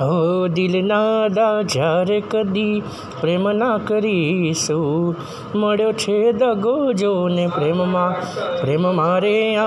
હો દિલના દા જ્યારે કદી પ્રેમ ના કરીશું. મળ્યો છે દગો જોને પ્રેમમાં, પ્રેમ મારે આ